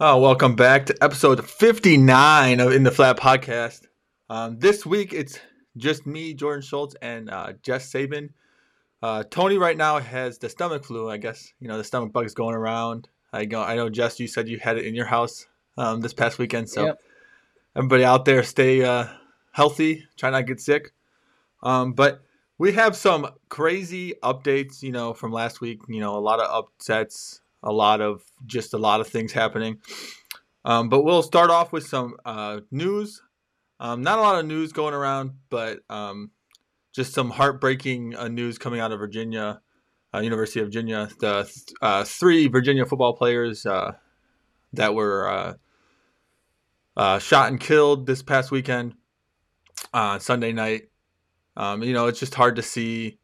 Oh, welcome back to episode 59 of In the Flat podcast. Um, this week it's just me, Jordan Schultz, and uh, Jess Sabin. Uh, Tony right now has the stomach flu. I guess you know the stomach bug is going around. I go. I know Jess. You said you had it in your house um, this past weekend. So Yep. everybody out there, stay uh, healthy. Try not to get sick. Um, but we have some crazy updates. You know from last week. You know a lot of upsets. A lot of just a lot of things happening. Um, but we'll start off with some uh, news. Um, not a lot of news going around, but um, just some heartbreaking uh, news coming out of Virginia, uh, University of Virginia. The uh, three Virginia football players uh, that were uh, shot and killed this past weekend, Sunday night. Um, you know, it's just hard to see,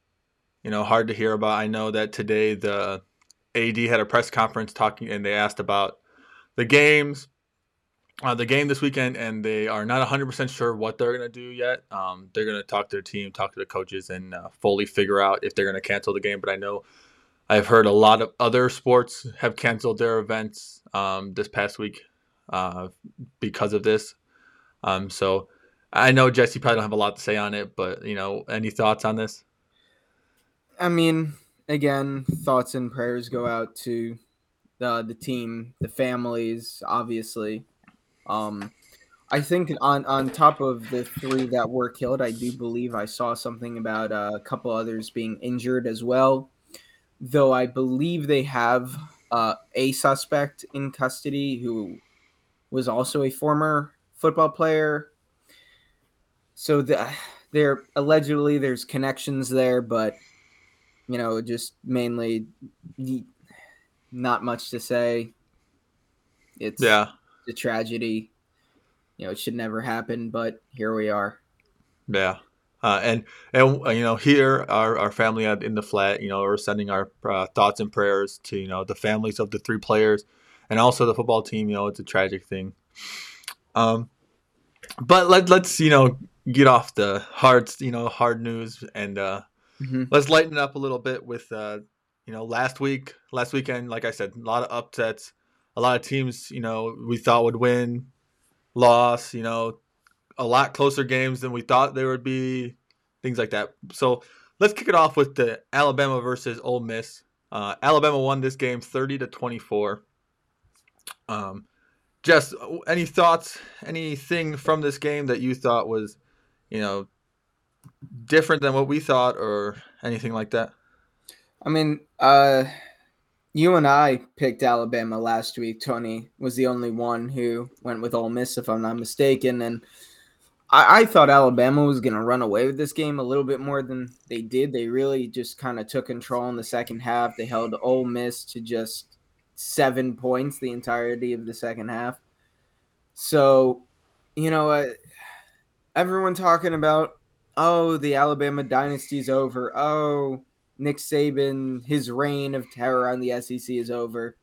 you know, hard to hear about. I know that today the AD had a press conference talking, and they asked about the games uh, the game this weekend, and they are not 100% sure what they're going to do yet. Um, they're going to talk to their team, talk to the coaches, and uh, fully figure out if they're going to cancel the game. But I know I've heard a lot of other sports have canceled their events um, this past week uh, because of this. Um, so I know Jesse probably don't have a lot to say on it, but you know, any thoughts on this? I mean, again, thoughts and prayers go out to the the team, the families, obviously. Um, I think on on top of the three that were killed, I do believe I saw something about uh, a couple others being injured as well. Though I believe they have uh, a suspect in custody who was also a former football player. So the, there allegedly there's connections there, but you know, just mainly not much to say. It's Yeah, a tragedy. You know, it should never happen, but here we are. Yeah, uh, and and uh, you know here our, our family at in the flat, you know, we're sending our uh, thoughts and prayers to you know the families of the three players, and also the football team. You know, it's a tragic thing. Um, but let let's you know get off the hard you know hard news and uh, Mhm. let's lighten it up a little bit with uh, you know last week last weekend like i said a lot of upsets a lot of teams you know we thought would win loss you know a lot closer games than we thought there would be things like that. So let's kick it off with the alabama versus Ole miss. Uh, alabama won this game 30 to 24 um, Jess, any thoughts anything from this game that you thought was you know different than what we thought or anything like that I mean, uh, you and I picked Alabama last week. Tony was the only one who went with Ole Miss, if I'm not mistaken. And I, I thought Alabama was going to run away with this game a little bit more than they did. They really just kind of took control in the second half. They held Ole Miss to just seven points the entirety of the second half. So, you know, uh, everyone talking about, oh, the Alabama dynasty's over. Oh, Nick Saban, his reign of terror on the SEC is over.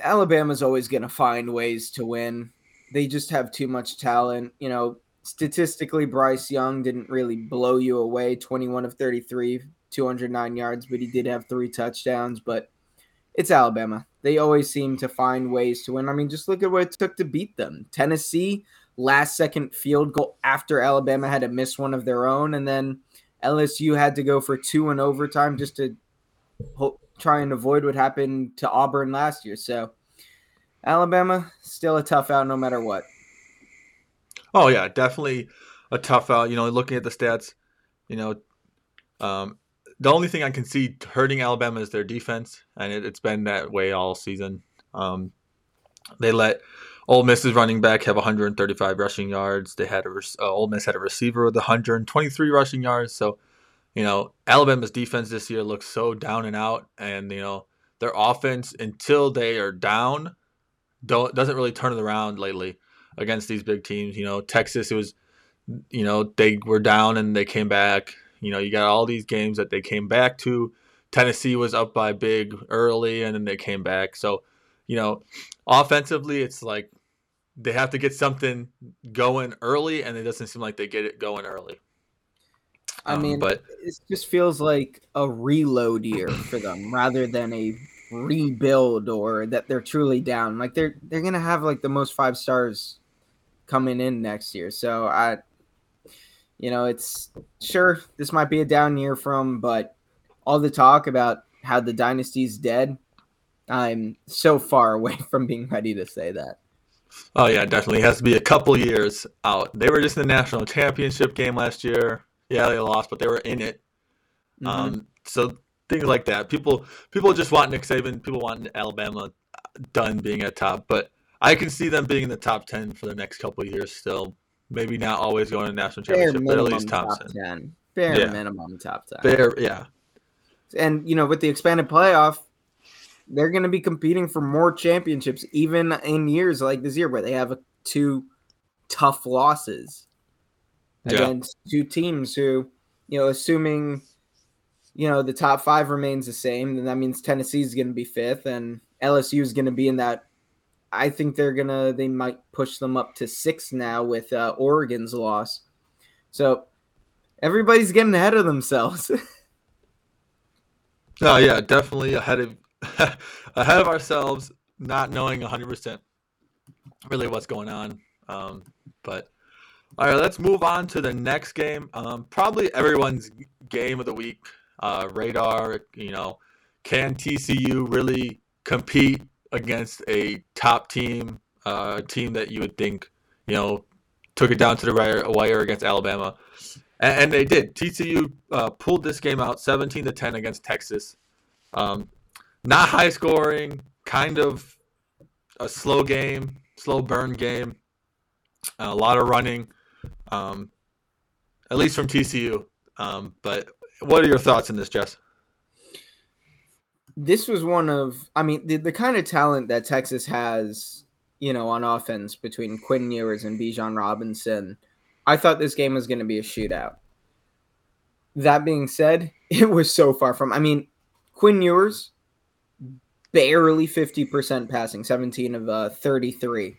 Alabama's always going to find ways to win. They just have too much talent. You know, statistically, Bryce Young didn't really blow you away 21 of 33, 209 yards, but he did have three touchdowns. But it's Alabama. They always seem to find ways to win. I mean, just look at what it took to beat them. Tennessee, last second field goal after Alabama had to miss one of their own. And then LSU had to go for two in overtime just to ho- try and avoid what happened to Auburn last year. So Alabama still a tough out no matter what. Oh yeah, definitely a tough out. You know, looking at the stats, you know, um, the only thing I can see hurting Alabama is their defense, and it, it's been that way all season. Um, they let Ole Miss's running back have 135 rushing yards. They had a rec- uh, Ole Miss had a receiver with 123 rushing yards. So, you know, Alabama's defense this year looks so down and out, and you know their offense until they are down, don't doesn't really turn it around lately against these big teams. You know, Texas, it was, you know, they were down and they came back. You know, you got all these games that they came back to. Tennessee was up by big early and then they came back. So, you know, offensively, it's like they have to get something going early and it doesn't seem like they get it going early. I Um, mean, but it just feels like a reload year for them rather than a rebuild or that they're truly down. Like they're they're gonna have like the most five stars coming in next year. So I you know, it's sure this might be a down year from, but all the talk about how the dynasty's dead, I'm so far away from being ready to say that. Oh yeah, definitely it has to be a couple years out. They were just in the national championship game last year. Yeah, they lost, but they were in it. Mm-hmm. Um, so things like that. People people just want Nick Saban. People want Alabama done being at top, but I can see them being in the top ten for the next couple years still. Maybe not always going to national championship, but at least top, top 10. 10. Bare yeah. minimum top ten. Bare, yeah. And you know, with the expanded playoff, they're going to be competing for more championships, even in years like this year where they have two tough losses yeah. against two teams who, you know, assuming you know the top five remains the same, then that means Tennessee is going to be fifth, and LSU is going to be in that. I think they're gonna they might push them up to six now with uh, Oregon's loss. So everybody's getting ahead of themselves. oh yeah, definitely ahead of ahead of ourselves, not knowing 100 percent really what's going on. Um, but all right, let's move on to the next game. Um, probably everyone's game of the week uh, radar. You know, can TCU really compete against a top team, uh, a team that you would think, you know, took it down to the wire against Alabama? And, and they did. TCU uh, pulled this game out 17 to 10 against Texas. Um, not high scoring, kind of a slow game, slow burn game, a lot of running, um, at least from TCU. Um, but what are your thoughts on this, Jess? This was one of, I mean, the, the kind of talent that Texas has, you know, on offense between Quinn Ewers and Bijan Robinson. I thought this game was going to be a shootout. That being said, it was so far from. I mean, Quinn Ewers barely 50% passing, 17 of uh, 33,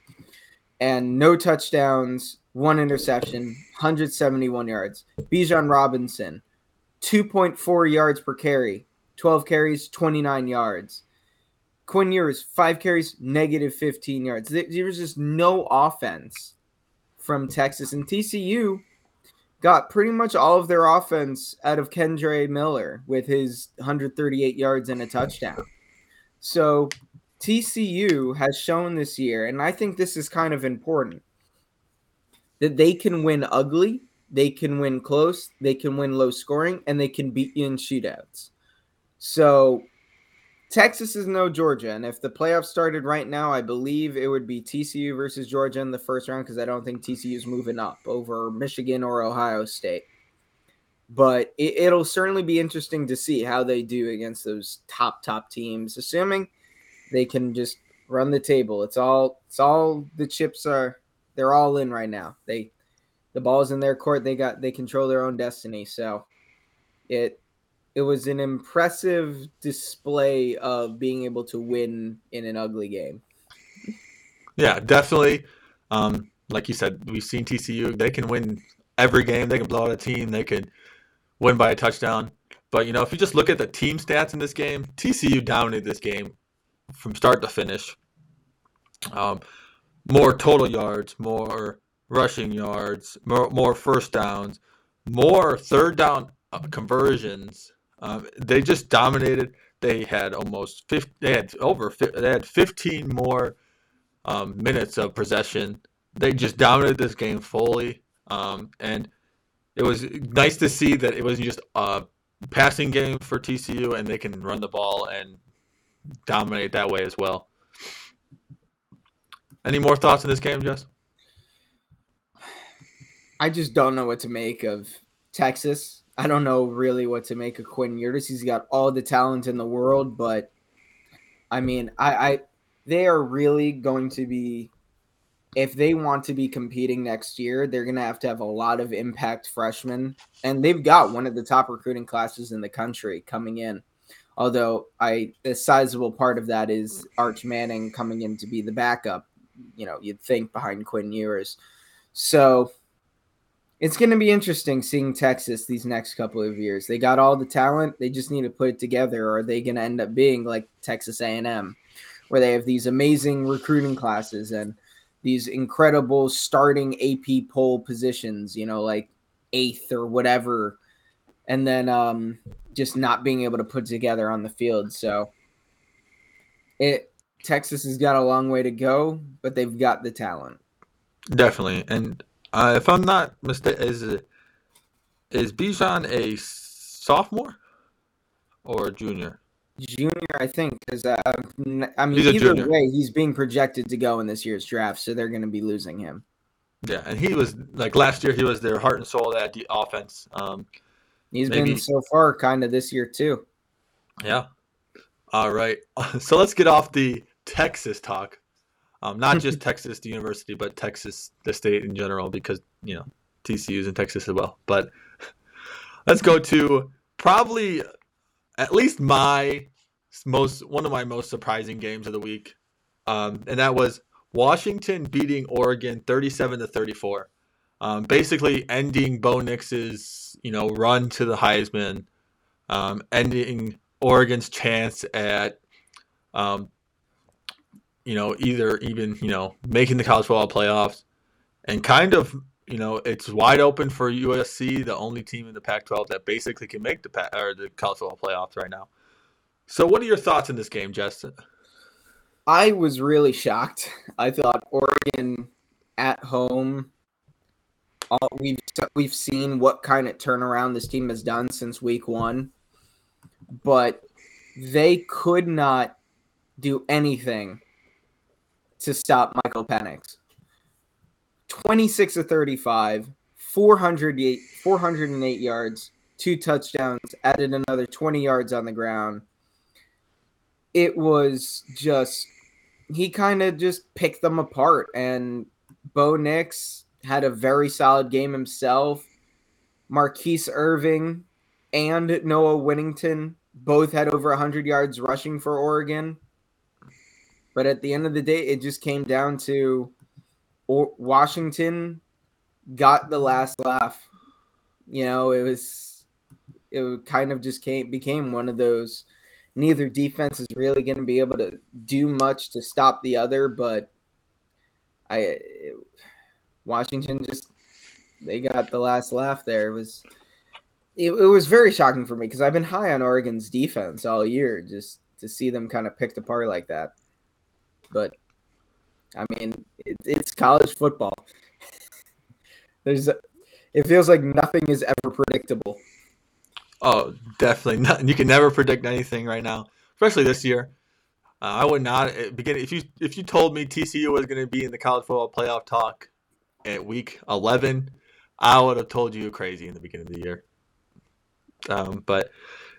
and no touchdowns, one interception, 171 yards. Bijan Robinson, 2.4 yards per carry, 12 carries, 29 yards. Quinn Ewers, five carries, negative 15 yards. There was just no offense from Texas. And TCU got pretty much all of their offense out of Kendre Miller with his 138 yards and a touchdown. So TCU has shown this year, and I think this is kind of important, that they can win ugly they can win close, they can win low scoring, and they can beat you in shootouts. So Texas is no Georgia. And if the playoffs started right now, I believe it would be TCU versus Georgia in the first round because I don't think TCU is moving up over Michigan or Ohio State. But it, will certainly be interesting to see how they do against those top, top teams, assuming they can just run the table. It's all it's all the chips are they're all in right now. They the ball's in their court. They got they control their own destiny. So it it was an impressive display of being able to win in an ugly game. Yeah, definitely. Um, like you said, we've seen TCU. They can win every game. They can blow out a team. They can win by a touchdown. But you know, if you just look at the team stats in this game, TCU dominated this game from start to finish. Um, more total yards, more rushing yards, more, more first downs, more third down uh, conversions. Um, they just dominated. They had almost 50, they had over they had 15 more um, minutes of possession. They just dominated this game fully, um, and it was nice to see that it wasn't just a passing game for TCU, and they can run the ball and dominate that way as well. Any more thoughts on this game, Jess? I just don't know what to make of Texas. I don't know really what to make of Quinn Ewers. He's got all the talent in the world, but I mean, I, I they are really going to be if they want to be competing next year, they're going to have to have a lot of impact freshmen, and they've got one of the top recruiting classes in the country coming in. Although I a sizable part of that is Arch Manning coming in to be the backup. You know, you'd think behind Quinn Ewers. So it's going to be interesting seeing Texas these next couple of years. They got all the talent; they just need to put it together. Or are they going to end up being like Texas A&M, where they have these amazing recruiting classes and these incredible starting AP poll positions? You know, like eighth or whatever, and then um, just not being able to put together on the field. So it Texas has got a long way to go, but they've got the talent. Definitely, and uh, if I'm not mistaken, is is Bijan a sophomore or a junior? Junior, I think, because uh, I mean, either way, he's being projected to go in this year's draft, so they're going to be losing him. Yeah, and he was like last year. He was their heart and soul of that offense. Um, he's maybe, been so far kind of this year too. Yeah. All right. So let's get off the Texas talk. Um, not just Texas, the university, but Texas, the state in general, because you know TCU's in Texas as well. But let's go to probably at least my most one of my most surprising games of the week, um, and that was Washington beating Oregon thirty-seven to thirty-four, um, basically ending Bo Nix's you know run to the Heisman, um, ending Oregon's chance at um, you know, either even, you know, making the college football playoffs and kind of, you know, it's wide open for USC, the only team in the Pac 12 that basically can make the, or the college football playoffs right now. So, what are your thoughts in this game, Justin? I was really shocked. I thought Oregon at home. All, we've we've seen what kind of turnaround this team has done since week one, but they could not do anything to stop Michael Penix. 26 to 35, 408, 408 yards, two touchdowns, added another 20 yards on the ground. It was just, he kind of just picked them apart. And Bo Nix had a very solid game himself. Mar'Keise Irving and Noah Whittington both had over 100 yards rushing for Oregon. But at the end of the day, it just came down to Washington got the last laugh. You know, it was it kind of just came became one of those. Neither defense is really going to be able to do much to stop the other, but I it, Washington just they got the last laugh there. It was it, it was very shocking for me because I've been high on Oregon's defense all year. Just to see them kind of picked apart like that. But I mean, it, it's college football. There's, a, it feels like nothing is ever predictable. Oh, definitely not. You can never predict anything right now, especially this year. Uh, I would not eh, begin if you if you told me TCU was going to be in the college football playoff talk at week eleven. I would have told you crazy in the beginning of the year. Um, but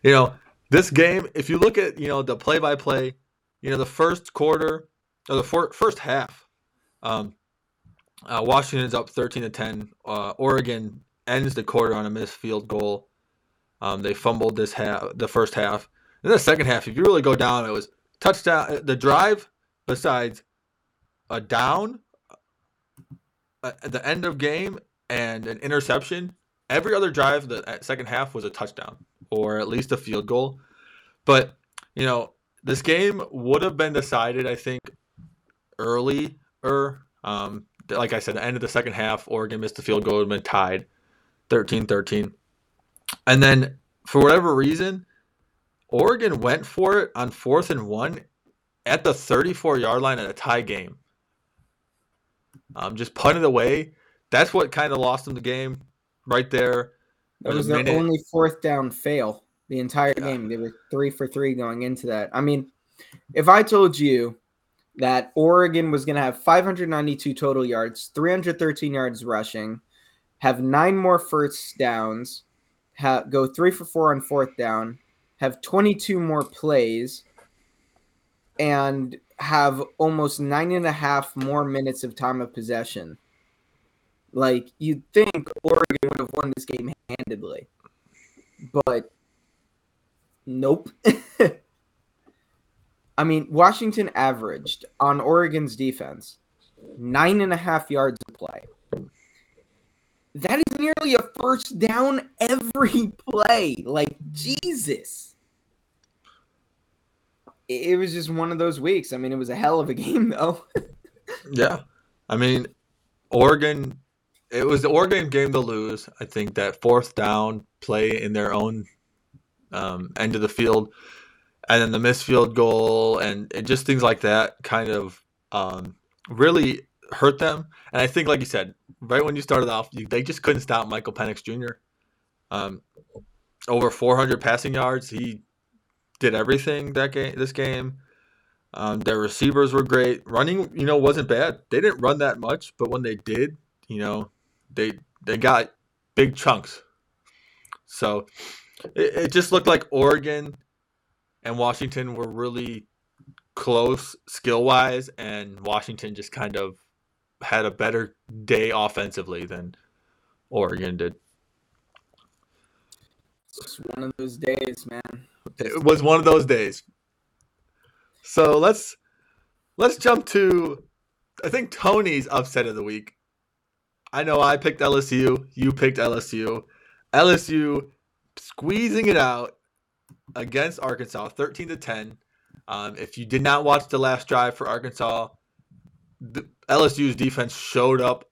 you know, this game, if you look at you know the play by play, you know the first quarter or the for, first half, um, uh, Washington's up 13 to 10. Uh, Oregon ends the quarter on a missed field goal. Um, they fumbled this half, the first half. In the second half, if you really go down, it was touchdown. Uh, the drive, besides a down uh, at the end of game and an interception, every other drive the second half was a touchdown or at least a field goal. But you know, this game would have been decided, I think, earlier. Um, like I said, the end of the second half, Oregon missed the field goal and been tied 13 13. And then, for whatever reason, Oregon went for it on fourth and one at the 34 yard line in a tie game. Um, just punted away. That's what kind of lost them the game right there. That was their only fourth down fail the entire yeah. game. They were three for three going into that. I mean, if I told you that Oregon was going to have 592 total yards, 313 yards rushing, have nine more first downs, have, go three for four on fourth down, have 22 more plays, and have almost nine and a half more minutes of time of possession. Like, you'd think Oregon would have won this game handedly. But nope. I mean, Washington averaged on Oregon's defense nine and a half yards of play. That is nearly a first down every play. Like Jesus. It was just one of those weeks. I mean, it was a hell of a game though. yeah. I mean, Oregon it was the Oregon game to lose. I think that fourth down play in their own um, end of the field, and then the missed field goal, and, and just things like that kind of um, really hurt them. And I think, like you said, right when you started off, you, they just couldn't stop Michael Penix Jr. Um, over 400 passing yards. He did everything that game. This game. Um, their receivers were great. Running, you know, wasn't bad. They didn't run that much, but when they did, you know, they they got big chunks. So it, it just looked like Oregon and Washington were really close skill wise, and Washington just kind of had a better day offensively than Oregon did. It's one of those days, man. It was one of those days. So let's let's jump to I think Tony's upset of the week. I know I picked LSU. You picked LSU. LSU squeezing it out against Arkansas, thirteen to ten. Um, if you did not watch the last drive for Arkansas, LSU's defense showed up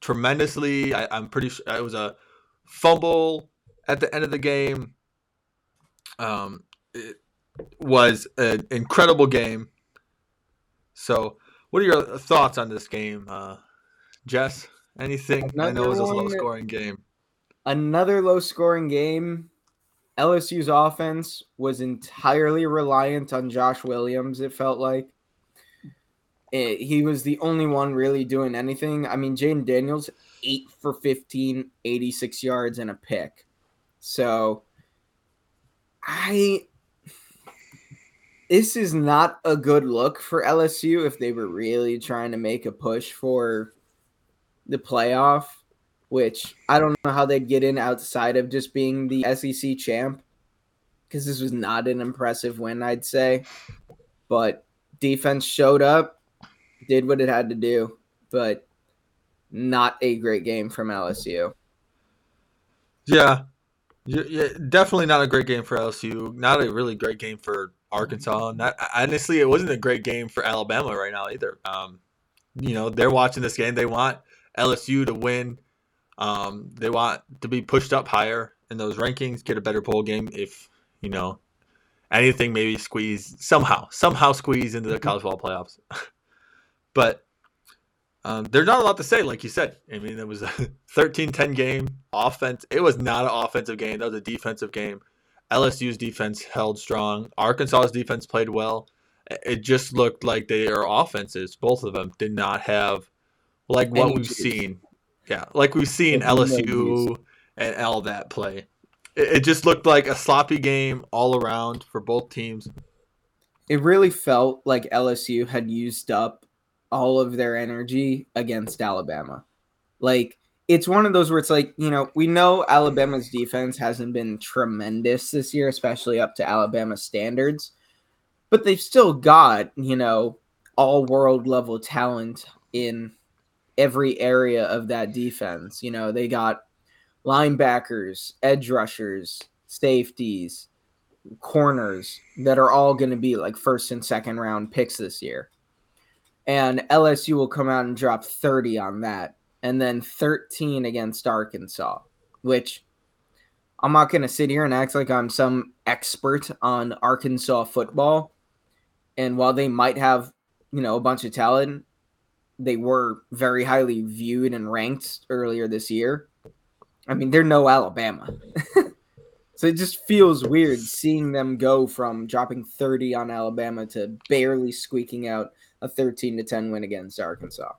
tremendously. I, am pretty sure it was a fumble at the end of the game. Um, it was an incredible game. So, what are your thoughts on this game? Uh, Jess, anything? Another I know it was a low scoring game. Another low scoring game. LSU's offense was entirely reliant on Josh Williams, it felt like. It, he was the only one really doing anything. I mean, Jayden Daniels, 8 for 15, 86 yards, and a pick. So, I. This is not a good look for LSU if they were really trying to make a push for the playoff, which I don't know how they'd get in outside of just being the SEC champ, because this was not an impressive win, I'd say. But defense showed up, did what it had to do, but not a great game from LSU. Yeah, yeah, definitely not a great game for LSU. Not a really great game for Arkansas. Not honestly, it wasn't a great game for Alabama right now either. Um, you know, they're watching this game. They want LSU to win. Um, they want to be pushed up higher in those rankings, get a better bowl game. If you know anything, maybe squeeze somehow, somehow squeeze into the college football playoffs. but um, there's not a lot to say, like you said. I mean, it was a 13-10 game. Offense. It was not an offensive game. That was a defensive game. LSU's defense held strong. Arkansas's defense played well. It just looked like their offenses, both of them, did not have like what we've seen. Yeah, like we've seen LSU and all that play. It, it just looked like a sloppy game all around for both teams. It really felt like LSU had used up all of their energy against Alabama. Like it's one of those where it's like, you know, we know Alabama's defense hasn't been tremendous this year, especially up to Alabama standards, but they've still got, you know, all world level talent in every area of that defense. You know, they got linebackers, edge rushers, safeties, corners that are all going to be like first and second round picks this year. And LSU will come out and drop 30 on that and then 13 against Arkansas, which I'm not going to sit here and act like I'm some expert on Arkansas football. And while they might have, you know, a bunch of talent, they were very highly viewed and ranked earlier this year. I mean, they're no Alabama. so it just feels weird seeing them go from dropping 30 on Alabama to barely squeaking out a 13 to 10 win against Arkansas.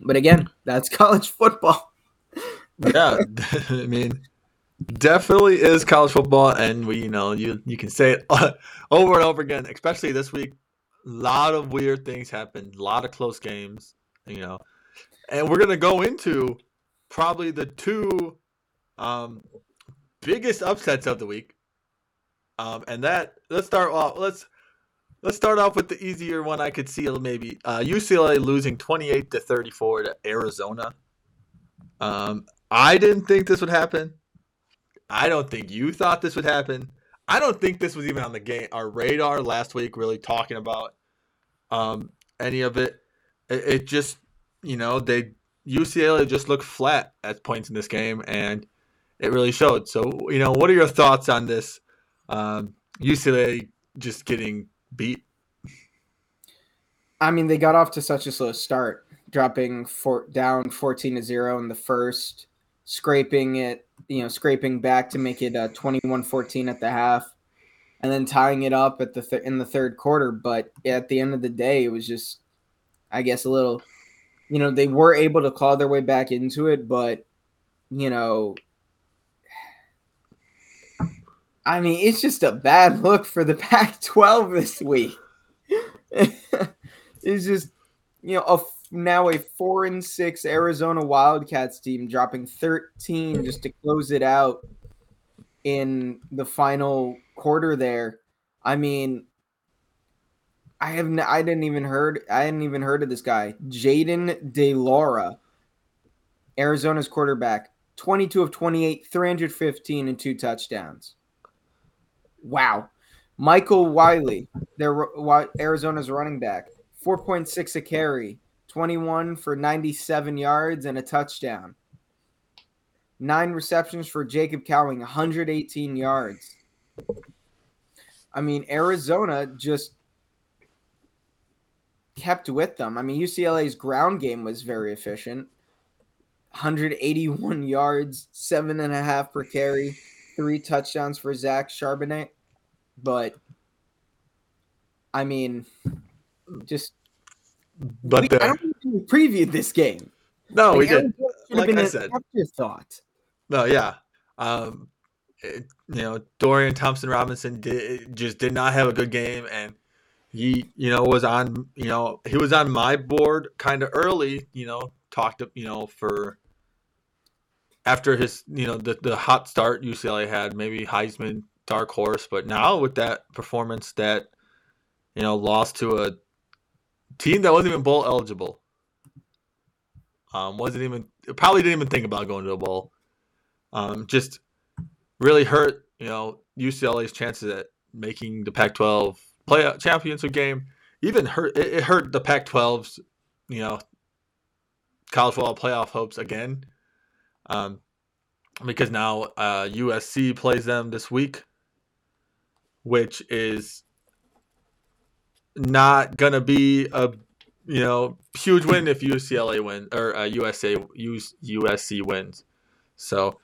But again, that's college football. yeah, I mean, definitely is college football, and we, you know, you you can say it over and over again, especially this week lot of weird things happened, a lot of close games, you know. And we're gonna go into probably the two um, biggest upsets of the week. Um, and that let's start off let's let's start off with the easier one I could see maybe. Uh, UCLA losing 28 to 34 to Arizona. Um, I didn't think this would happen. I don't think you thought this would happen. I don't think this was even on the game our radar last week. Really talking about um, any of it. it. It just you know they UCLA just looked flat at points in this game, and it really showed. So you know, what are your thoughts on this? Um, UCLA just getting beat. I mean, they got off to such a slow start, dropping four, down fourteen to zero in the first, scraping it, you know, scraping back to make it uh, 21-14 at the half, and then tying it up at the th- in the third quarter. But at the end of the day, it was just, I guess, a little, you know, they were able to claw their way back into it, but you know, I mean, it's just a bad look for the Pac 12 this week. it's just, you know, a, now a four and six Arizona Wildcats team dropping 13 just to close it out in the final quarter there. I mean, I have n- I didn't even heard I hadn't even heard of this guy, Jayden de Laura, Arizona's quarterback, 22 of 28, 315 and two touchdowns. Wow. Michael Wiley, their Arizona's running back, 4.6 a carry, 21 for 97 yards and a touchdown. Nine receptions for Jacob Cowing, 118 yards. I mean, Arizona just kept with them. I mean, UCLA's ground game was very efficient 181 yards, seven and a half per carry, three touchdowns for Zach Charbonnet. But I mean, just but we, the, I don't think we previewed this game. No, Like, we did. Arizona should have Like I said. afterthought. No, yeah. Um, it- you know, Dorian Thompson Robinson did just did not have a good game, and he, you know, was on, you know, he was on my board kind of early. You know, talked, you know, for after his, you know, the the hot start UCLA had, maybe Heisman dark horse, but now with that performance, that you know, lost to a team that wasn't even bowl eligible. Um, wasn't even probably didn't even think about going to a bowl. Um, just really hurt, you know, UCLA's chances at making the Pac-12 play championship game. Even hurt it, it hurt the Pac-12's, you know, college football playoff hopes again. Um, because now uh, USC plays them this week, which is not gonna be a you know huge win if UCLA win or uh, USA US, USC wins. So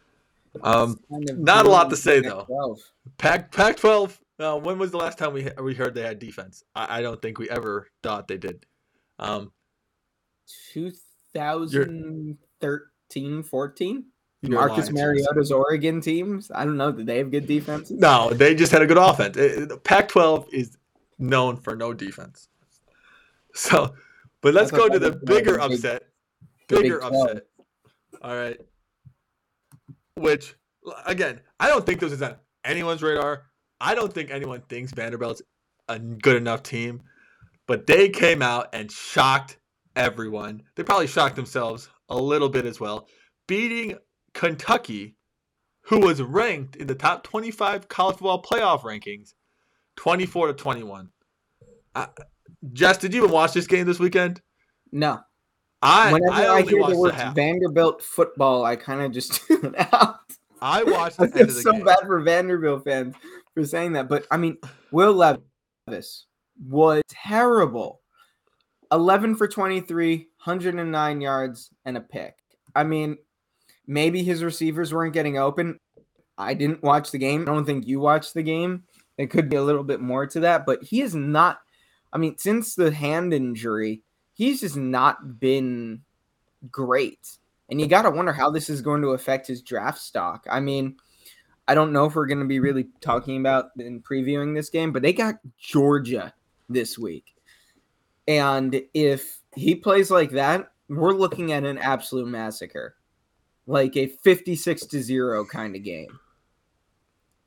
um, Kind of not a lot to say, though. Pac-12. Pac Pac twelve. Uh, when was the last time we we heard they had defense? I, I don't think we ever thought they did. Um, 2013, 14? Marcus Mariota's Oregon teams. I don't know. Did they have good defenses? No, they just had a good offense. Pac twelve is known for no defense. So, but let's go to the bigger Big- upset. Big Bigger 12. upset. All right. Which again, I don't think this is on anyone's radar. I don't think anyone thinks Vanderbilt's a good enough team, but they came out and shocked everyone. They probably shocked themselves a little bit as well, beating Kentucky, who was ranked in the top 25 college football playoff rankings, 24 to 21. Uh, Jess, did you even watch this game this weekend? No. I Whenever I I, hear the watched the words. Vanderbilt football, I kind of just tune out. I watched the I end feel of the so game. bad for Vanderbilt fans for saying that. But I mean, Will Levis was terrible. 11 for 23, 109 yards, and a pick. I mean, maybe his receivers weren't getting open. I didn't watch the game. I don't think you watched the game. It could be a little bit more to that, but he is not. I mean, since the hand injury, he's just not been great. And you got to wonder how this is going to affect his draft stock. I mean, I don't know if we're going to be really talking about and previewing this game, but they got Georgia this week. And if he plays like that, we're looking at an absolute massacre. Like a 56 to 0 kind of game.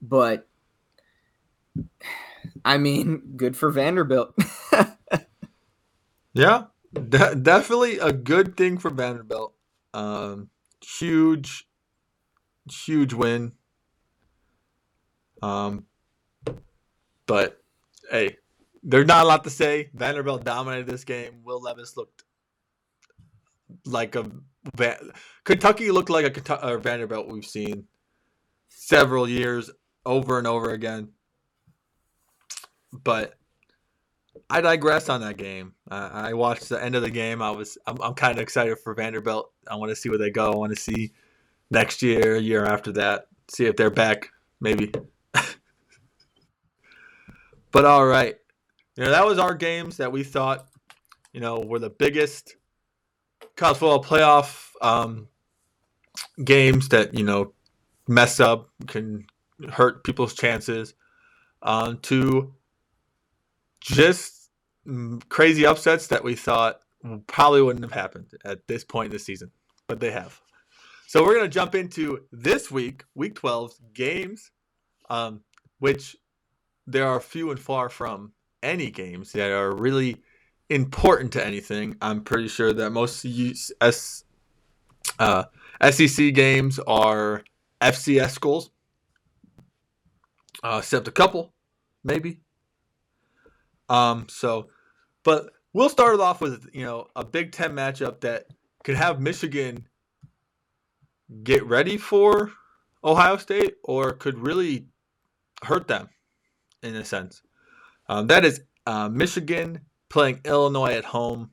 But I mean, good for Vanderbilt. Yeah, de- definitely a good thing for Vanderbilt. Um, huge, huge win. Um, but hey, there's not a lot to say. Vanderbilt dominated this game. Will Levis looked like a Kentucky looked like a Kentucky, Vanderbilt we've seen several years over and over again. But I digress on that game. Uh, I watched the end of the game. I was I'm, I'm kind of excited for Vanderbilt. I want to see where they go. I want to see next year, year after that, see if they're back, maybe. but all right, you know that was our games that we thought, you know, were the biggest college football playoff um, games that you know mess up can hurt people's chances. Um, to just crazy upsets that we thought probably wouldn't have happened at this point in the season, but they have. So we're going to jump into this week, week 12 games, um, which there are few and far from any games that are really important to anything. I'm pretty sure that most S, uh, SEC games are FCS schools, uh, except a couple, maybe. Um, so, but we'll start it off with you know a Big Ten matchup that could have Michigan get ready for Ohio State, or could really hurt them in a sense. Um, that is uh, Michigan playing Illinois at home.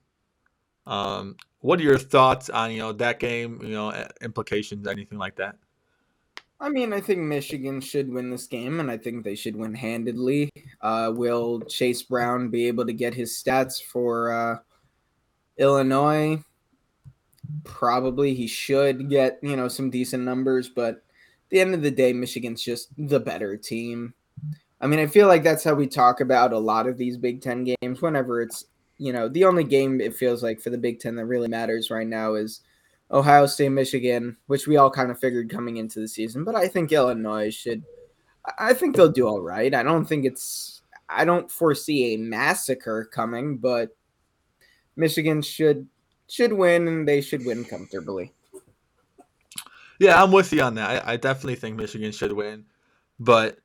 Um, what are your thoughts on you know that game? You know implications, anything like that? I mean, I think Michigan should win this game, and I think they should win handedly. Uh, will Chase Brown be able to get his stats for uh, Illinois? Probably he should get, you know, some decent numbers, but at the end of the day, Michigan's just the better team. I mean, I feel like that's how we talk about a lot of these Big Ten games. Whenever it's, you know, the only game it feels like for the Big Ten that really matters right now is Ohio State, Michigan, which we all kind of figured coming into the season. But I think Illinois should. I think they'll do all right. I don't think it's. I don't foresee a massacre coming, but Michigan should should win, and they should win comfortably. Yeah, I'm with you on that. I, I definitely think Michigan should win, but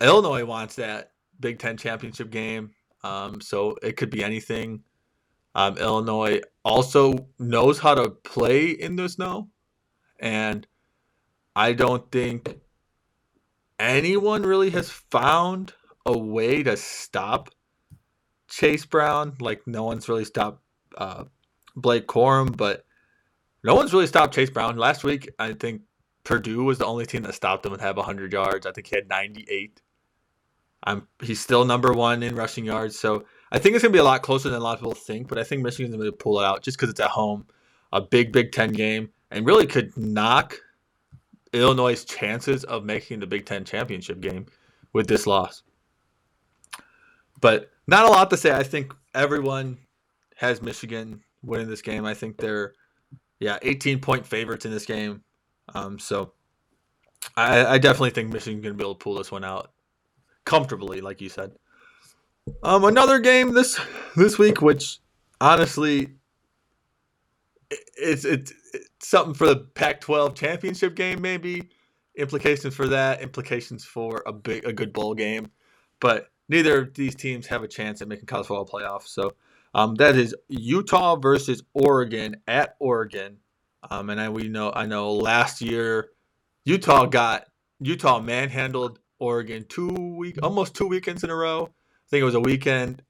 Illinois wants that Big Ten championship game. Um, so it could be anything. Um, Illinois also knows how to play in the snow, and I don't think anyone really has found a way to stop Chase Brown. Like no one's really stopped uh, Blake Corum, but no one's really stopped Chase Brown. Last week, I think Purdue was the only team that stopped him and have 100 yards. I think he had 98. I'm he's still number one in rushing yards, so I think it's going to be a lot closer than a lot of people think, but I think Michigan's going to be able to pull it out just because it's at home, a big Big Ten game, and really could knock Illinois' chances of making the Big Ten championship game with this loss. But not a lot to say. I think everyone has Michigan winning this game. I think they're, yeah, 18 point favorites in this game. Um, so I, I definitely think Michigan's going to be able to pull this one out comfortably, like you said. Um, another game this this week, which honestly, it's it's, it's something for the Pac-12 championship game, maybe. Implications for that, implications for a big a good bowl game, but neither of these teams have a chance at making college football playoffs. So um, that is Utah versus Oregon at Oregon, um, and I we know I know last year Utah got Utah manhandled Oregon two week almost two weekends in a row think it was a weekend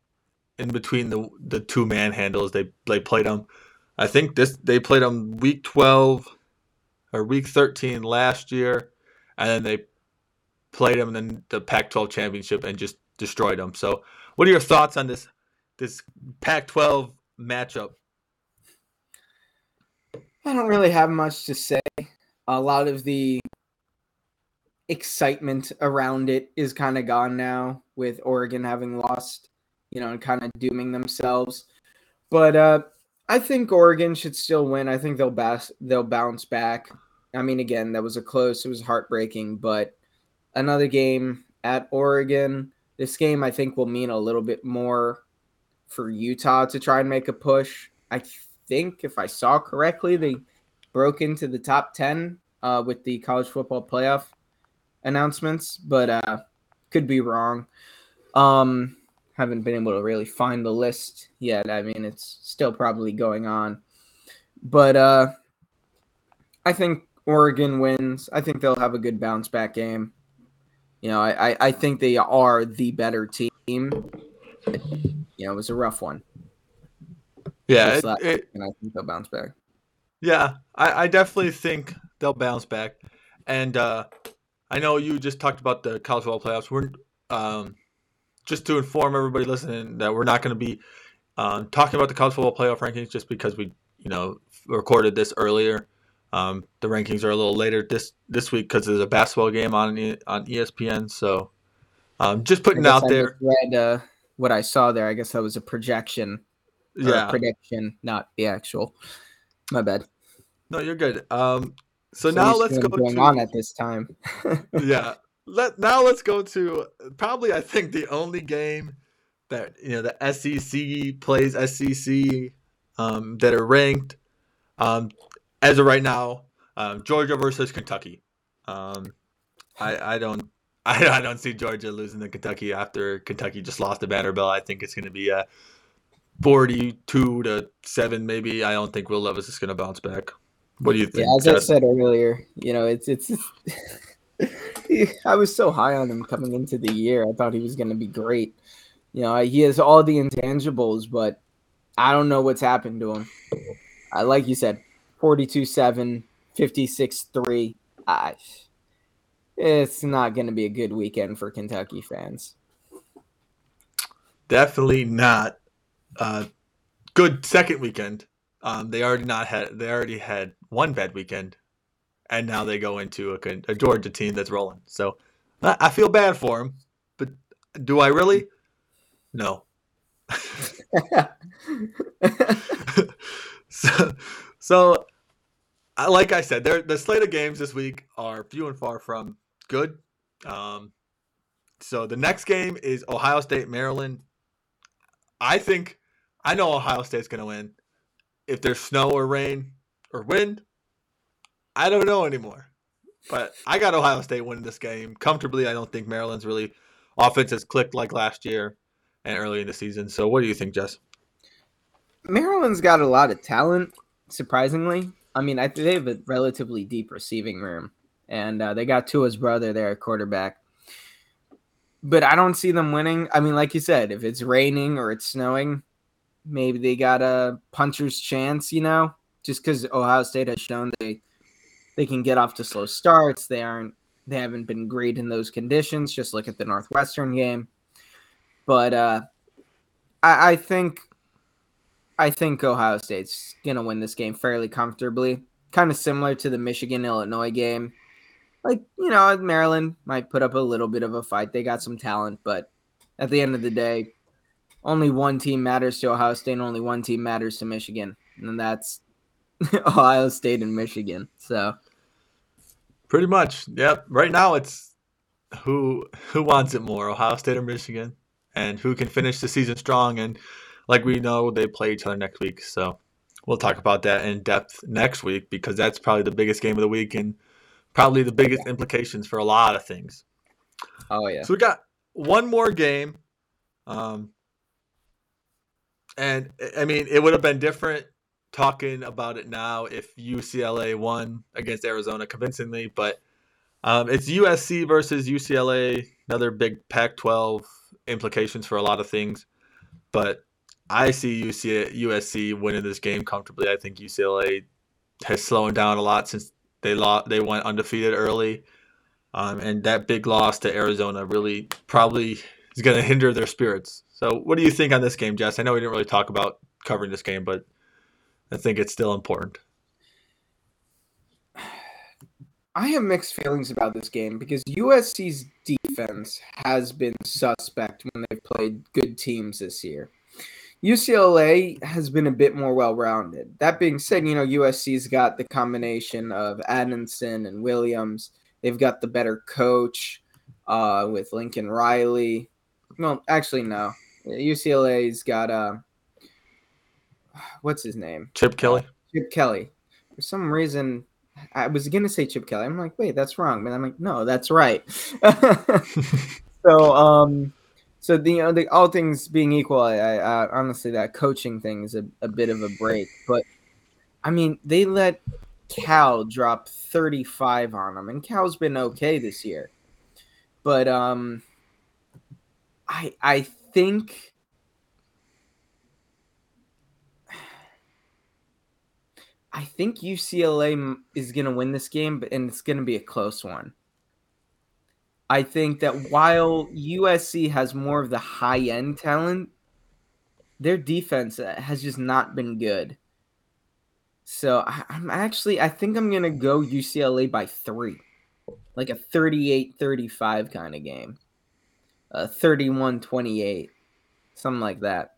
in between the the two manhandles. They they played them. I think this they played them week twelve or week thirteen last year, and then they played them in the Pac-12 championship and just destroyed them. So, what are your thoughts on this this Pac-12 matchup? I don't really have much to say. A lot of the excitement around it is kind of gone now with Oregon having lost, you know, and kind of dooming themselves. But uh, I think Oregon should still win. I think they'll bas- they'll bounce back. I mean, again, that was a close. It was heartbreaking, but another game at Oregon. This game, I think, will mean a little bit more for Utah to try and make a push. I think, if I saw correctly, they broke into the top 10 uh, with the college football playoff announcements, but uh, could be wrong. Um, haven't been able to really find the list yet. I mean, it's still probably going on. But uh, I think Oregon wins. I think they'll have a good bounce back game. You know, I, I, I think they are the better team. You know, it was a rough one. Yeah, it, it, and I think they'll bounce back. Yeah, I, I definitely think they'll bounce back. And uh, I know you just talked about the college football playoffs. We're um, just to inform everybody listening that we're not going to be um, talking about the college football playoff rankings just because we, you know, recorded this earlier. Um, the rankings are a little later this this week because there's a basketball game on on ESPN. So um, just putting out I there. Read uh, what I saw there. I guess that was a projection. Yeah, prediction, not the actual. My bad. No, you're good. Um, so, so now let's go going to, on at this time. yeah. Let now let's go to probably I think the only game that you know the SEC plays SEC um, that are ranked. Um, as of right now, um, Georgia versus Kentucky. Um, I I don't I, I don't see Georgia losing to Kentucky after Kentucky just lost to Vanderbilt. I think it's going to be a forty-two to seven, maybe. I don't think Will Levis is going to bounce back. What do you think? Yeah, as? I said earlier, you know, it's it's. I was so high on him coming into the year. I thought he was going to be great. You know, he has all the intangibles, but I don't know what's happened to him. I like you said, 42-7, 56-3. I, it's not going to be a good weekend for Kentucky fans. Definitely not. Uh, good second weekend. Um, they already not had. They already had one bad weekend, and now they go into a, a Georgia team that's rolling. So I, feel bad for them, but do I really? No. so, so like I said, the slate of games this week are few and far from good. Um, so the next game is Ohio State Maryland. I think I know Ohio State's going to win. If there's snow or rain or wind, I don't know anymore. But I got Ohio State winning this game comfortably. I don't think Maryland's really offense has clicked like last year and early in the season. So what do you think, Jess? Maryland's got a lot of talent, surprisingly. I mean, I they have a relatively deep receiving room, and uh, they got Tua's brother there at quarterback. But I don't see them winning. I mean, like you said, if it's raining or it's snowing, maybe they got a puncher's chance, you know, just because Ohio State has shown they they can get off to slow starts. They aren't they haven't been great in those conditions. Just look at the Northwestern game. But uh, I, I think I think Ohio State's gonna win this game fairly comfortably. Kind of similar to the Michigan Illinois game. Like, you know, Maryland might put up a little bit of a fight. They got some talent, but at the end of the day, only one team matters to Ohio State and only one team matters to Michigan. And that's Ohio State and Michigan. So pretty much. Yep. Right now it's who who wants it more, Ohio State or Michigan? And who can finish the season strong and like we know they play each other next week. So we'll talk about that in depth next week because that's probably the biggest game of the week and probably the biggest implications for a lot of things. Oh yeah. So we got one more game. Um, and I mean, it would have been different talking about it now if UCLA won against Arizona convincingly, but um, it's USC versus UCLA, another big Pac 12 implications for a lot of things. But I see UC, USC winning this game comfortably. I think UCLA has slowed down a lot since they lost, they went undefeated early. Um, and that big loss to Arizona really probably is going to hinder their spirits. So, what do you think on this game, Jess? I know we didn't really talk about covering this game, but I think it's still important. I have mixed feelings about this game because USC's defense has been suspect when they've played good teams this year. UCLA has been a bit more well rounded. That being said, you know, USC's got the combination of Addison and Williams. They've got the better coach uh, with Lincoln Riley. Well, actually, no. UCLA's got uh, what's his name? Chip Kelly. Chip Kelly. for some reason I was gonna say Chip Kelly. I'm like, wait, that's wrong. But I'm like, no, that's right. so um so the you know the all things being equal, I, I, I honestly that coaching thing is a, a bit of a break. But I mean, they let Cal drop 35 on them, and Cal's been okay this year. But um, I I think I think UCLA is going to win this game, and it's going to be a close one. I think that while USC has more of the high end talent, their defense uh, has just not been good. So I'm actually, I think I'm going to go UCLA by three, like a 38 35 kind of game, a 31 28, something like that.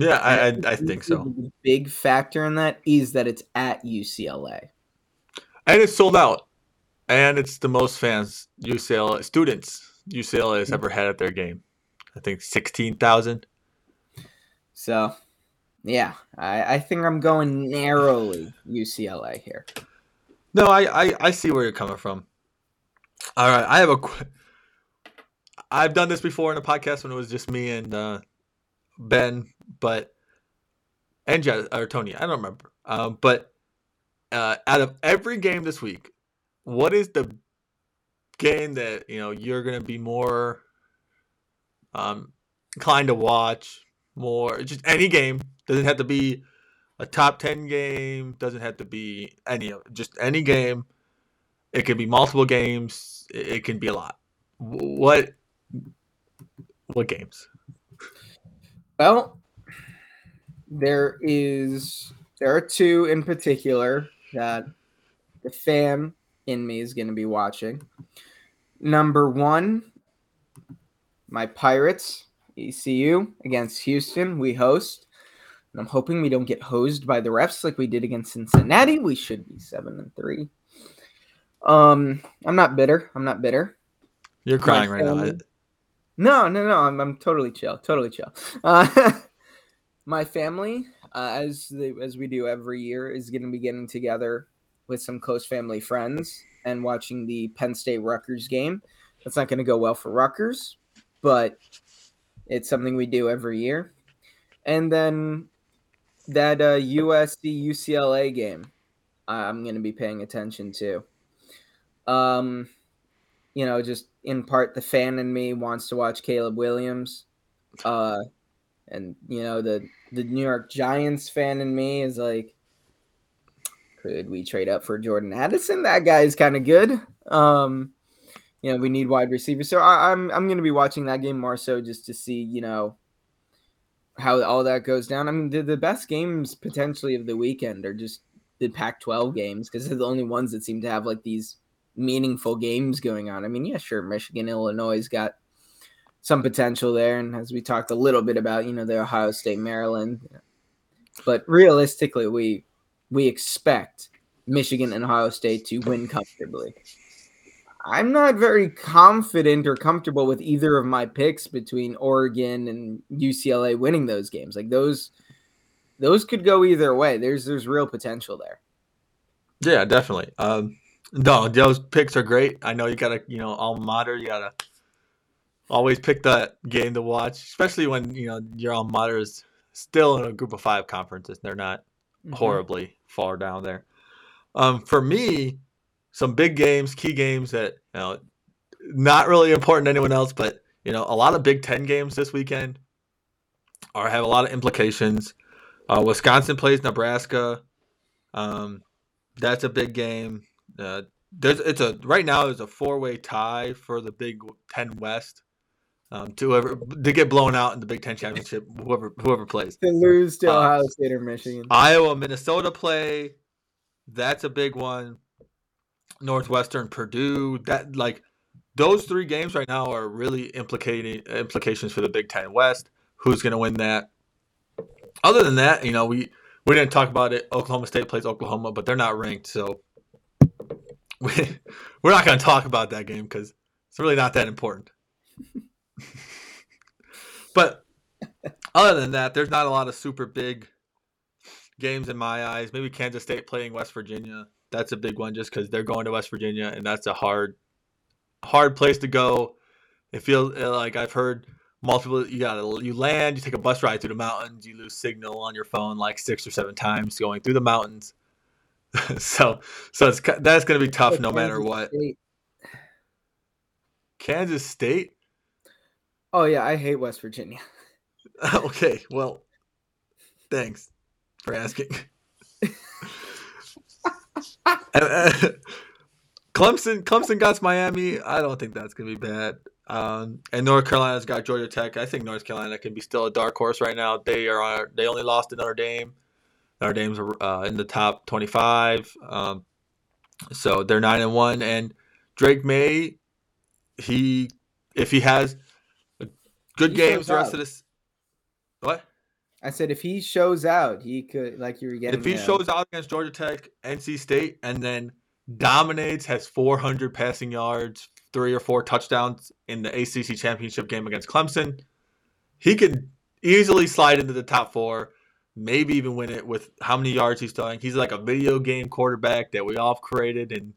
Yeah, I, I, I think so. Big factor in that is that it's at UCLA. And it's sold out. And it's the most fans UCLA students UCLA has ever had at their game. I think 16,000. So, yeah, I, I think I'm going narrowly UCLA here. No, I, I, I see where you're coming from. All right, I have a. I've done this before in a podcast when it was just me and uh, Ben, but and Jess, or Tony, I don't remember. Um, but uh, out of every game this week, what is the game that you know you're gonna be more um, inclined to watch? More, just any game doesn't have to be a top ten game. Doesn't have to be any of just any game. It can be multiple games. It can be a lot. What what games? Well, there is there are two in particular that the fan in me is going to be watching. Number one, my Pirates, ECU against Houston. We host. And I'm hoping we don't get hosed by the refs like we did against Cincinnati. We should be seven and three. Um, I'm not bitter. I'm not bitter. You're crying right now. No, no, no. I'm, I'm totally chill. Totally chill. Uh, my family, uh, as the, as we do every year, is going to be getting together with some close family friends and watching the Penn State Rutgers game. That's not going to go well for Rutgers, but it's something we do every year. And then that uh, USC UCLA game, I'm going to be paying attention to. Um, you know, just in part the fan in me wants to watch Caleb Williams. Uh and you know the the New York Giants fan in me is like could we trade up for Jordan Addison? That guy is kind of good. Um you know, we need wide receivers. So I, I'm I'm gonna be watching that game more so just to see, you know, how all that goes down. I mean, the, the best games potentially of the weekend are just the Pac 12 games because they're the only ones that seem to have like these meaningful games going on. I mean, yeah, sure, Michigan, Illinois got some potential there, and as we talked a little bit about, you know, the Ohio State, Maryland, but realistically, we we expect Michigan and Ohio State to win comfortably. I'm not very confident or comfortable with either of my picks between Oregon and UCLA winning those games. Like those those could go either way. There's there's real potential there. Yeah, definitely. Um, no, those picks are great. I know you gotta, you know, alma mater. You gotta always pick that game to watch, especially when you know your alma mater is still in a group of five conferences. They're not mm-hmm. horribly far down there. Um, for me, some big games, key games that you know, not really important to anyone else, but you know, a lot of Big Ten games this weekend are have a lot of implications. Uh, Wisconsin plays Nebraska. Um, that's a big game. Uh, there's it's a right now there's a four way tie for the Big Ten West. Um, to whoever to get blown out in the Big Ten championship, whoever whoever plays to lose to uh, Ohio State or Michigan. Iowa, Minnesota play. That's a big one. Northwestern, Purdue. That like those three games right now are really implicating implications for the Big Ten West. Who's going to win that? Other than that, you know, we we didn't talk about it. Oklahoma State plays Oklahoma, but they're not ranked, so we're not going to talk about that game because it's really not that important. but other than that, there's not a lot of super big games in my eyes. Maybe Kansas State playing West Virginia. That's a big one just because they're going to West Virginia, and that's a hard, hard place to go. It feels uh, like I've heard multiple. You got to you land, you take a bus ride through the mountains, you lose signal on your phone like six or seven times going through the mountains. so, so it's that's going to be tough no matter what. State. Kansas State. Oh yeah, I hate West Virginia. okay, well, thanks for asking. uh, Clemson, Clemson got Miami. I don't think that's gonna be bad. Um, and North Carolina's got Georgia Tech. I think North Carolina can be still a dark horse right now. They are they only lost to Notre Dame. Notre Dame's uh, in the top twenty-five, um, so they're nine and one. And Drake Maye, he if he has good he games the rest of this. What? I said if he shows out, he could like you were getting. If he shows out against Georgia Tech, NC State, and then dominates, has 400 passing yards, three or four touchdowns in the ACC championship game against Clemson, he could easily slide into the top four, maybe even win it with how many yards he's throwing. He's like a video game quarterback that we all created and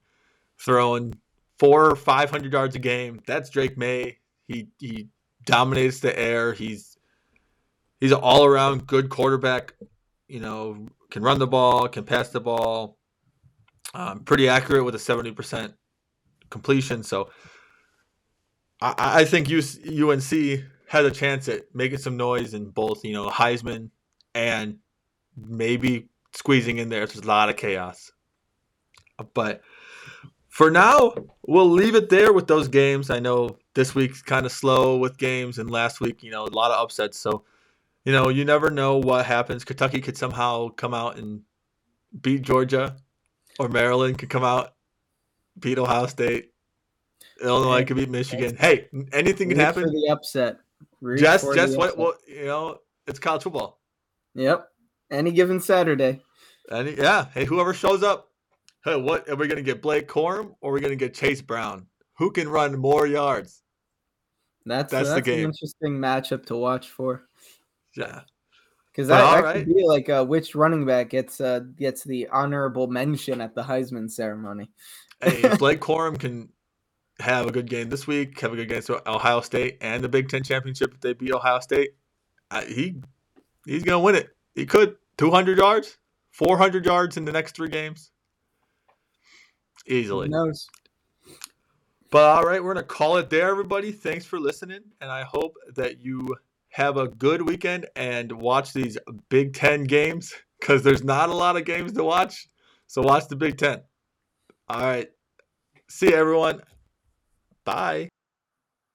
throwing four or five hundred yards a game. That's Drake Maye. He he dominates the air. He's he's an all around good quarterback. You know, can run the ball, can pass the ball. Um, pretty accurate with a seventy percent completion. So I, I think UNC has a chance at making some noise in both, you know, Heisman and maybe squeezing in there. There's a lot of chaos. But for now, we'll leave it there with those games. I know this week's kind of slow with games, and last week, you know, a lot of upsets. So you know, you never know what happens. Kentucky could somehow come out and beat Georgia, or Maryland could come out beat Ohio State. Illinois could beat Michigan. Hey, anything can happen. For the upset. Root just, just what? Well, you know, it's college football. Yep. Any given Saturday. Any, yeah. Hey, whoever shows up. Hey, what are we going to get? Blake Corum or are we going to get Chase Brown? Who can run more yards? That's that's, that's the game. interesting matchup to watch for. Yeah. Because that, that right. could be like uh, which running back gets uh, gets the honorable mention at the Heisman ceremony. hey, Blake Corum can have a good game this week, have a good game against Ohio State and the Big Ten championship if they beat Ohio State. He he's gonna win it. He could 200 yards, 400 yards in the next three games, easily. Who knows? But all right, we're gonna call it there, everybody. Thanks for listening, and I hope that you have a good weekend and watch these Big Ten games because there's not a lot of games to watch. So watch the Big Ten. All right. See you, everyone. Bye.